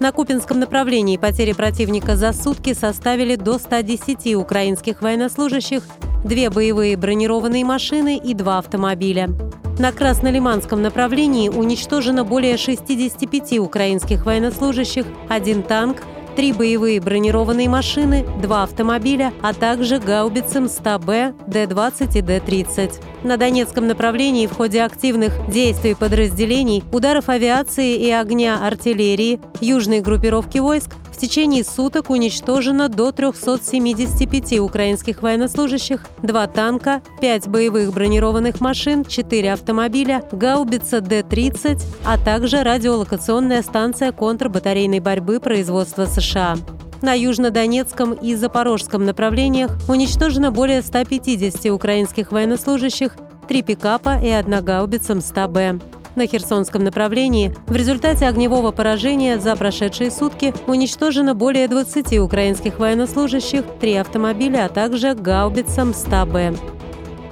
На Купинском направлении потери противника за сутки составили до 110 украинских военнослужащих, две боевые бронированные машины и два автомобиля. На Краснолиманском направлении уничтожено более 65 украинских военнослужащих, один танк, три боевые бронированные машины, два автомобиля, а также гаубицы МСТА-Б, Д-20 и Д-30. На Донецком направлении в ходе активных действий подразделений, ударов авиации и огня артиллерии, южной группировки войск в течение суток уничтожено до 375 украинских военнослужащих, два танка, пять боевых бронированных машин, четыре автомобиля, гаубица Д-30, а также радиолокационная станция контрбатарейной борьбы производства США. На Южнодонецком и Запорожском направлениях уничтожено более 150 украинских военнослужащих, три пикапа и одна гаубица МСТА-Б. На Херсонском направлении в результате огневого поражения за прошедшие сутки уничтожено более 20 украинских военнослужащих, три автомобиля, а также гаубица МСТА-Б.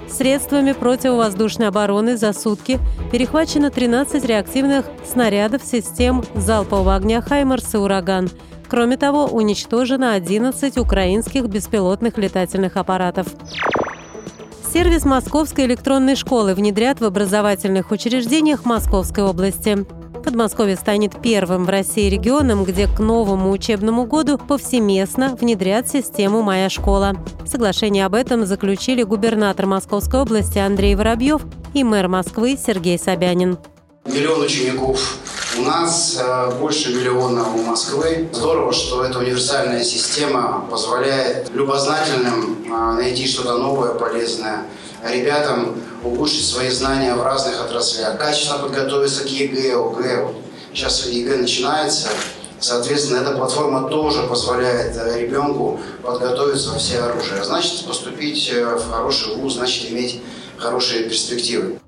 Средствами противовоздушной обороны за сутки перехвачено 13 реактивных снарядов систем залпового огня «Хаймарс» и «Ураган». Кроме того, уничтожено 11 украинских беспилотных летательных аппаратов. Сервис Московской электронной школы внедрят в образовательных учреждениях Московской области. Подмосковье станет первым в России регионом, где к новому учебному году повсеместно внедрят систему «Моя школа». Соглашение об этом заключили губернатор Московской области Андрей Воробьев и мэр Москвы Сергей Собянин. Миллион учеников у нас э, больше миллиона у Москвы. Здорово, что эта универсальная система позволяет любознательным э, найти что-то новое, полезное, ребятам улучшить свои знания в разных отраслях, качественно подготовиться к ЕГЭ, ОГЭ. Сейчас ЕГЭ начинается, Соответственно, эта платформа тоже позволяет э, ребенку подготовиться во все оружия. Значит, поступить в хороший вуз, значит, иметь хорошие перспективы.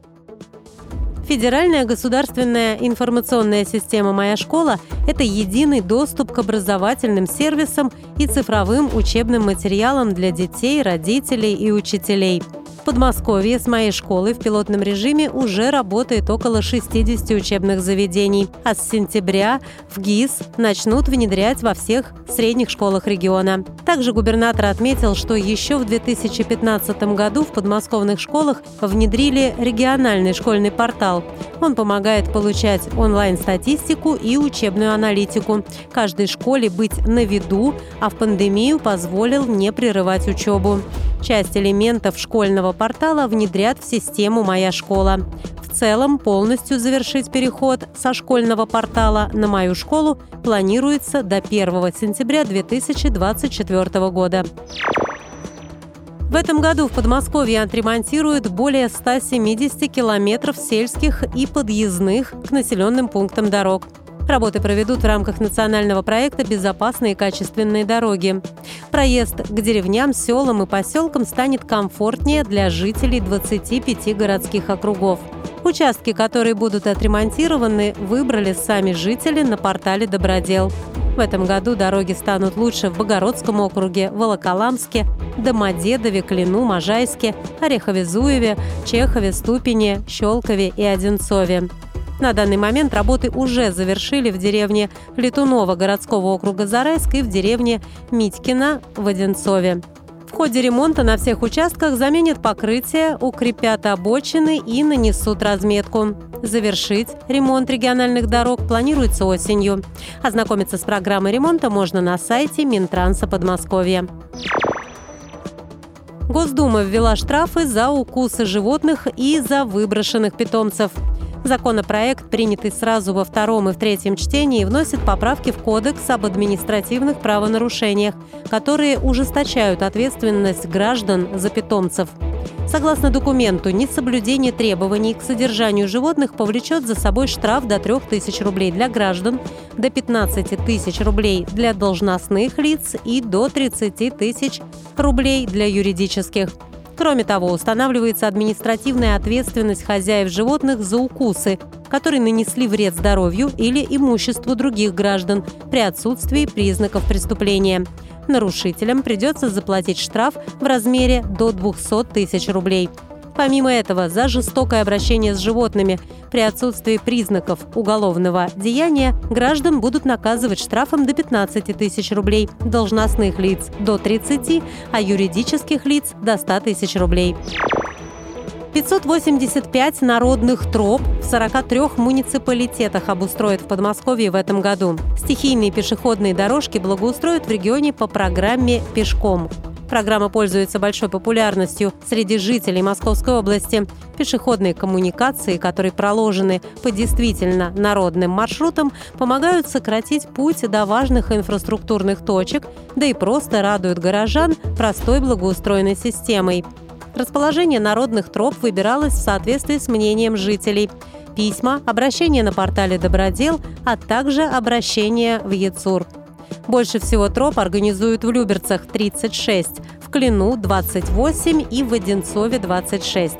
Федеральная государственная информационная система «Моя школа» – это единый доступ к образовательным сервисам и цифровым учебным материалам для детей, родителей и учителей – Подмосковье с моей школы в пилотном режиме уже работает около 60 учебных заведений, а с сентября в ГИС начнут внедрять во всех средних школах региона. Также губернатор отметил, что еще в 2015 году в подмосковных школах внедрили региональный школьный портал. Он помогает получать онлайн-статистику и учебную аналитику. Каждой школе быть на виду, а в пандемию позволил не прерывать учебу. Часть элементов школьного портала внедрят в систему «Моя школа». В целом, полностью завершить переход со школьного портала на «Мою школу» планируется до 1 сентября 2024 года. В этом году в Подмосковье отремонтируют более 170 километров сельских и подъездных к населенным пунктам дорог. Работы проведут в рамках национального проекта «Безопасные и качественные дороги». Проезд к деревням, селам и поселкам станет комфортнее для жителей 25 городских округов. Участки, которые будут отремонтированы, выбрали сами жители на портале «Добродел». В этом году дороги станут лучше в Богородском округе, Волоколамске, Домодедове, Клину, Можайске, Орехове-Зуеве, Чехове, Ступине, Щелкове и Одинцове. На данный момент работы уже завершили в деревне Летунова городского округа Зарайск и в деревне Митькина в Одинцове. В ходе ремонта на всех участках заменят покрытие, укрепят обочины и нанесут разметку. Завершить ремонт региональных дорог планируется осенью. Ознакомиться с программой ремонта можно на сайте Минтранса Подмосковья. Госдума ввела штрафы за укусы животных и за выброшенных питомцев. Законопроект, принятый сразу во втором и в третьем чтении, вносит поправки в Кодекс об административных правонарушениях, которые ужесточают ответственность граждан за питомцев. Согласно документу, несоблюдение требований к содержанию животных повлечет за собой штраф до 3000 рублей для граждан, до 15 тысяч рублей для должностных лиц и до 30 тысяч рублей для юридических. Кроме того, устанавливается административная ответственность хозяев животных за укусы, которые нанесли вред здоровью или имуществу других граждан при отсутствии признаков преступления. Нарушителям придется заплатить штраф в размере до 200 тысяч рублей. Помимо этого, за жестокое обращение с животными при отсутствии признаков уголовного деяния граждан будут наказывать штрафом до 15 тысяч рублей, должностных лиц – до 30, а юридических лиц – до 100 тысяч рублей. 585 народных троп в 43 муниципалитетах обустроят в Подмосковье в этом году. Стихийные пешеходные дорожки благоустроят в регионе по программе «Пешком». Программа пользуется большой популярностью среди жителей Московской области. Пешеходные коммуникации, которые проложены по действительно народным маршрутам, помогают сократить путь до важных инфраструктурных точек, да и просто радуют горожан простой благоустроенной системой. Расположение народных троп выбиралось в соответствии с мнением жителей. Письма, обращения на портале «Добродел», а также обращения в ЕЦУР. Больше всего троп организуют в Люберцах – 36, в Клину – 28 и в Одинцове – 26.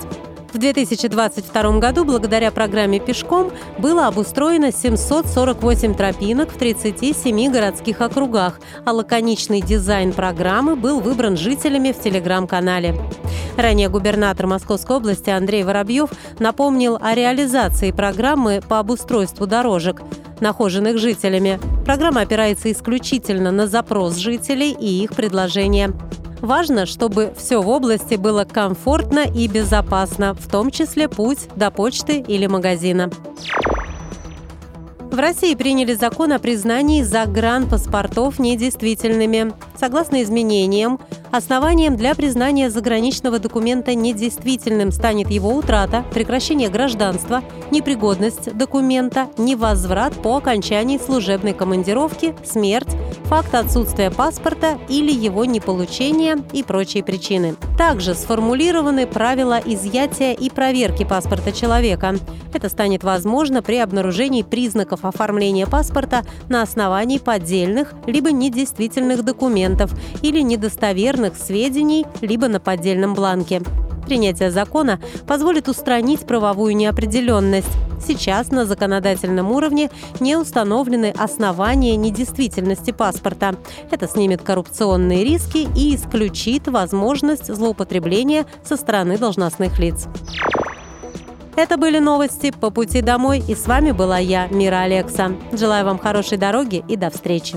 В 2022 году благодаря программе «Пешком» было обустроено 748 тропинок в 37 городских округах, а лаконичный дизайн программы был выбран жителями в телеграм-канале. Ранее губернатор Московской области Андрей Воробьев напомнил о реализации программы по обустройству дорожек, нахоженных жителями. Программа опирается исключительно на запрос жителей и их предложения. Важно, чтобы все в области было комфортно и безопасно, в том числе путь до почты или магазина. В России приняли закон о признании загранпаспортов недействительными. Согласно изменениям, основанием для признания заграничного документа недействительным станет его утрата, прекращение гражданства, непригодность документа, невозврат по окончании служебной командировки, смерть, факт отсутствия паспорта или его неполучения и прочие причины. Также сформулированы правила изъятия и проверки паспорта человека. Это станет возможно при обнаружении признаков оформления паспорта на основании поддельных либо недействительных документов или недостоверных сведений либо на поддельном бланке. Принятие закона позволит устранить правовую неопределенность. Сейчас на законодательном уровне не установлены основания недействительности паспорта. Это снимет коррупционные риски и исключит возможность злоупотребления со стороны должностных лиц. Это были новости по пути домой, и с вами была я, Мира Алекса. Желаю вам хорошей дороги и до встречи.